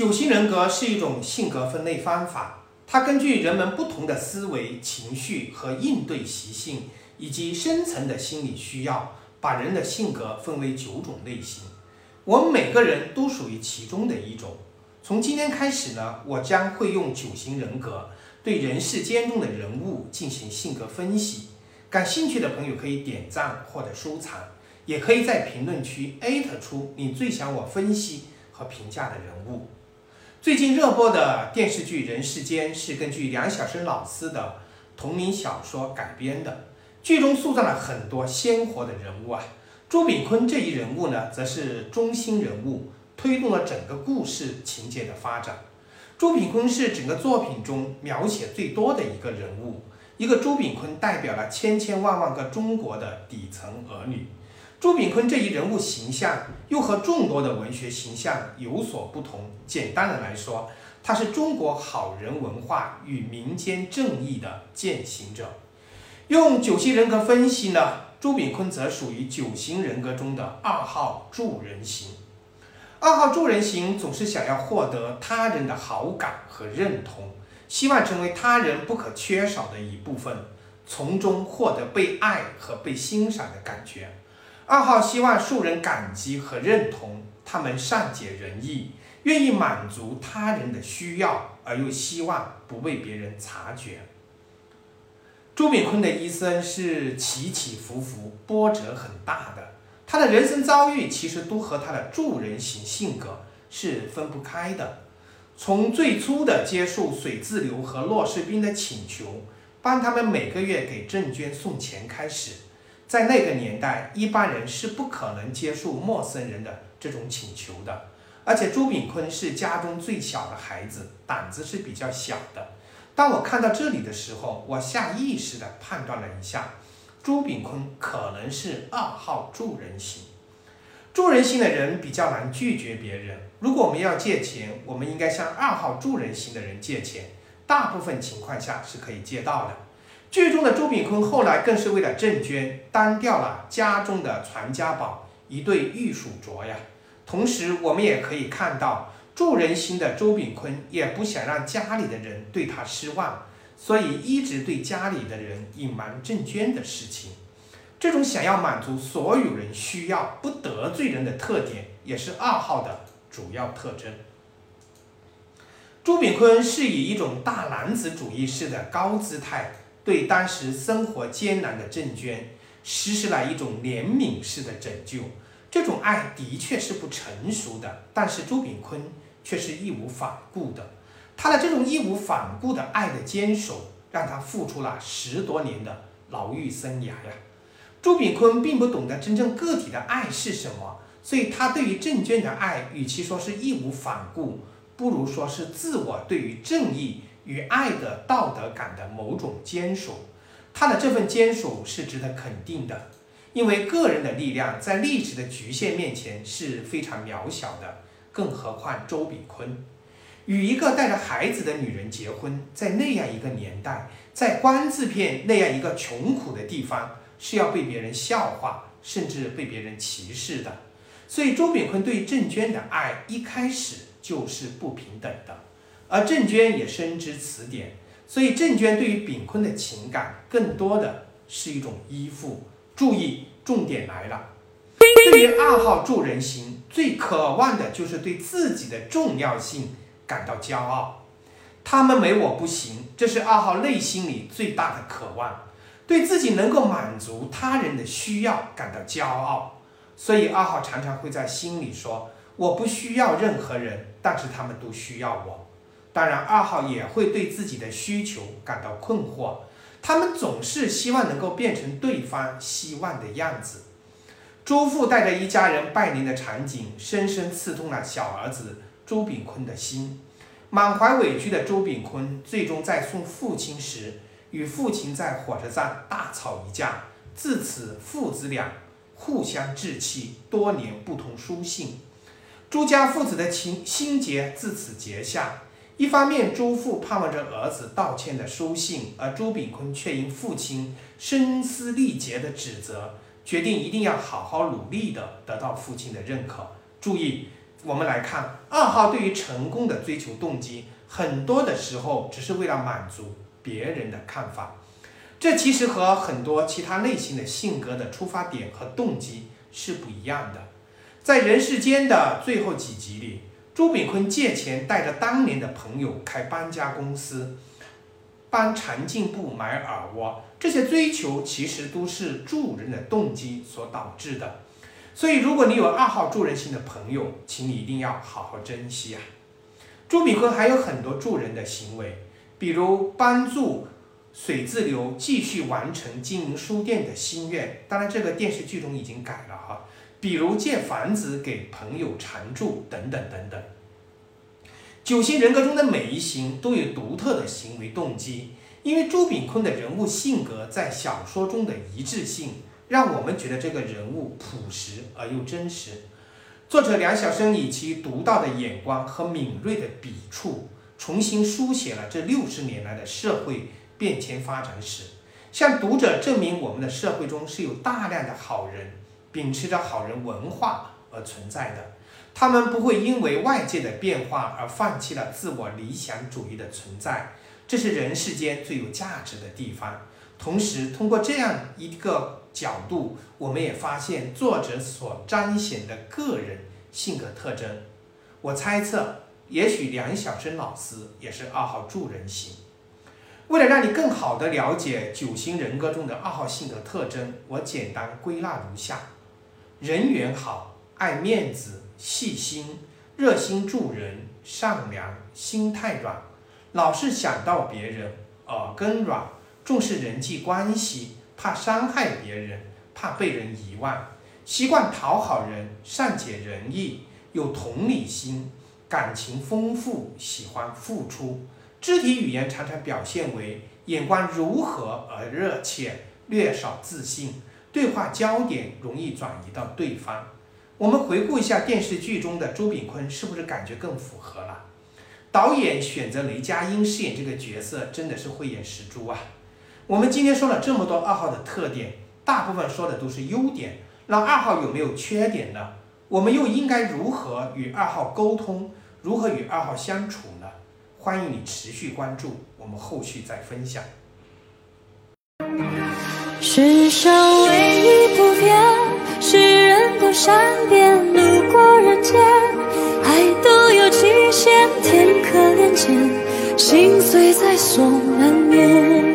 九型人格是一种性格分类方法，它根据人们不同的思维、情绪和应对习性，以及深层的心理需要，把人的性格分为九种类型。我们每个人都属于其中的一种。从今天开始呢，我将会用九型人格对人世间中的人物进行性格分析。感兴趣的朋友可以点赞或者收藏，也可以在评论区艾特出你最想我分析和评价的人物。最近热播的电视剧《人世间》是根据梁晓声老师的同名小说改编的，剧中塑造了很多鲜活的人物啊。朱炳坤这一人物呢，则是中心人物，推动了整个故事情节的发展。朱炳坤是整个作品中描写最多的一个人物，一个朱炳坤代表了千千万万个中国的底层儿女。朱炳坤这一人物形象又和众多的文学形象有所不同。简单的来说，他是中国好人文化与民间正义的践行者。用九型人格分析呢，朱炳坤则属于九型人格中的二号助人型。二号助人型总是想要获得他人的好感和认同，希望成为他人不可缺少的一部分，从中获得被爱和被欣赏的感觉。二号希望受人感激和认同，他们善解人意，愿意满足他人的需要，而又希望不被别人察觉。朱炳坤的一生是起起伏伏、波折很大的，他的人生遭遇其实都和他的助人型性格是分不开的。从最初的接受水自流和骆世斌的请求，帮他们每个月给郑娟送钱开始。在那个年代，一般人是不可能接受陌生人的这种请求的。而且朱炳坤是家中最小的孩子，胆子是比较小的。当我看到这里的时候，我下意识地判断了一下，朱炳坤可能是二号助人型。助人型的人比较难拒绝别人。如果我们要借钱，我们应该向二号助人型的人借钱，大部分情况下是可以借到的。剧中的周炳坤后来更是为了郑娟单掉了家中的传家宝一对玉手镯呀。同时，我们也可以看到助人心的周炳坤也不想让家里的人对他失望，所以一直对家里的人隐瞒郑娟的事情。这种想要满足所有人需要、不得罪人的特点，也是二号的主要特征。朱炳坤是以一种大男子主义式的高姿态。对当时生活艰难的郑娟实施了一种怜悯式的拯救，这种爱的确是不成熟的，但是朱炳坤却是义无反顾的。他的这种义无反顾的爱的坚守，让他付出了十多年的牢狱生涯呀。朱炳坤并不懂得真正个体的爱是什么，所以他对于郑娟的爱，与其说是义无反顾，不如说是自我对于正义。与爱的道德感的某种坚守，他的这份坚守是值得肯定的，因为个人的力量在历史的局限面前是非常渺小的，更何况周炳坤与一个带着孩子的女人结婚，在那样一个年代，在官字片那样一个穷苦的地方，是要被别人笑话，甚至被别人歧视的。所以，周炳坤对郑娟的爱一开始就是不平等的。而郑娟也深知此点，所以郑娟对于炳坤的情感更多的是一种依附。注意，重点来了。对于二号助人型，最渴望的就是对自己的重要性感到骄傲。他们没我不行，这是二号内心里最大的渴望，对自己能够满足他人的需要感到骄傲。所以二号常常会在心里说：“我不需要任何人，但是他们都需要我。”当然，二号也会对自己的需求感到困惑，他们总是希望能够变成对方希望的样子。朱父带着一家人拜年的场景，深深刺痛了小儿子朱炳坤的心。满怀委屈的朱炳坤，最终在送父亲时，与父亲在火车站大吵一架，自此父子俩互相置气，多年不通书信。朱家父子的情心结自此结下。一方面，朱父盼望着儿子道歉的书信，而朱炳坤却因父亲声嘶力竭的指责，决定一定要好好努力的得到父亲的认可。注意，我们来看二号对于成功的追求动机，很多的时候只是为了满足别人的看法。这其实和很多其他类型的性格的出发点和动机是不一样的。在人世间的最后几集里，朱炳坤借钱带着当年的朋友开搬家公司，帮长进步买耳蜗，这些追求其实都是助人的动机所导致的。所以，如果你有二号助人心的朋友，请你一定要好好珍惜啊！朱炳坤还有很多助人的行为，比如帮助。水自流继续完成经营书店的心愿，当然这个电视剧中已经改了哈。比如借房子给朋友常住等等等等。九型人格中的每一型都有独特的行为动机，因为朱炳坤的人物性格在小说中的一致性，让我们觉得这个人物朴实而又真实。作者梁晓声以其独到的眼光和敏锐的笔触，重新书写了这六十年来的社会。变迁发展史，向读者证明我们的社会中是有大量的好人，秉持着好人文化而存在的。他们不会因为外界的变化而放弃了自我理想主义的存在，这是人世间最有价值的地方。同时，通过这样一个角度，我们也发现作者所彰显的个人性格特征。我猜测，也许梁晓声老师也是二号助人型。为了让你更好地了解九型人格中的二号性格特征，我简单归纳如下：人缘好，爱面子，细心，热心助人，善良，心太软，老是想到别人，耳根软，重视人际关系，怕伤害别人，怕被人遗忘，习惯讨好人，善解人意，有同理心，感情丰富，喜欢付出。肢体语言常常表现为眼光柔和而热切，略少自信，对话焦点容易转移到对方。我们回顾一下电视剧中的朱炳坤，是不是感觉更符合了？导演选择雷佳音饰演这个角色，真的是慧眼识珠啊！我们今天说了这么多二号的特点，大部分说的都是优点，那二号有没有缺点呢？我们又应该如何与二号沟通？如何与二号相处？欢迎你持续关注，我们后续再分享。世上唯一不变，是人都善变，路过人间，爱都有期限，天可怜见，心碎在所难免。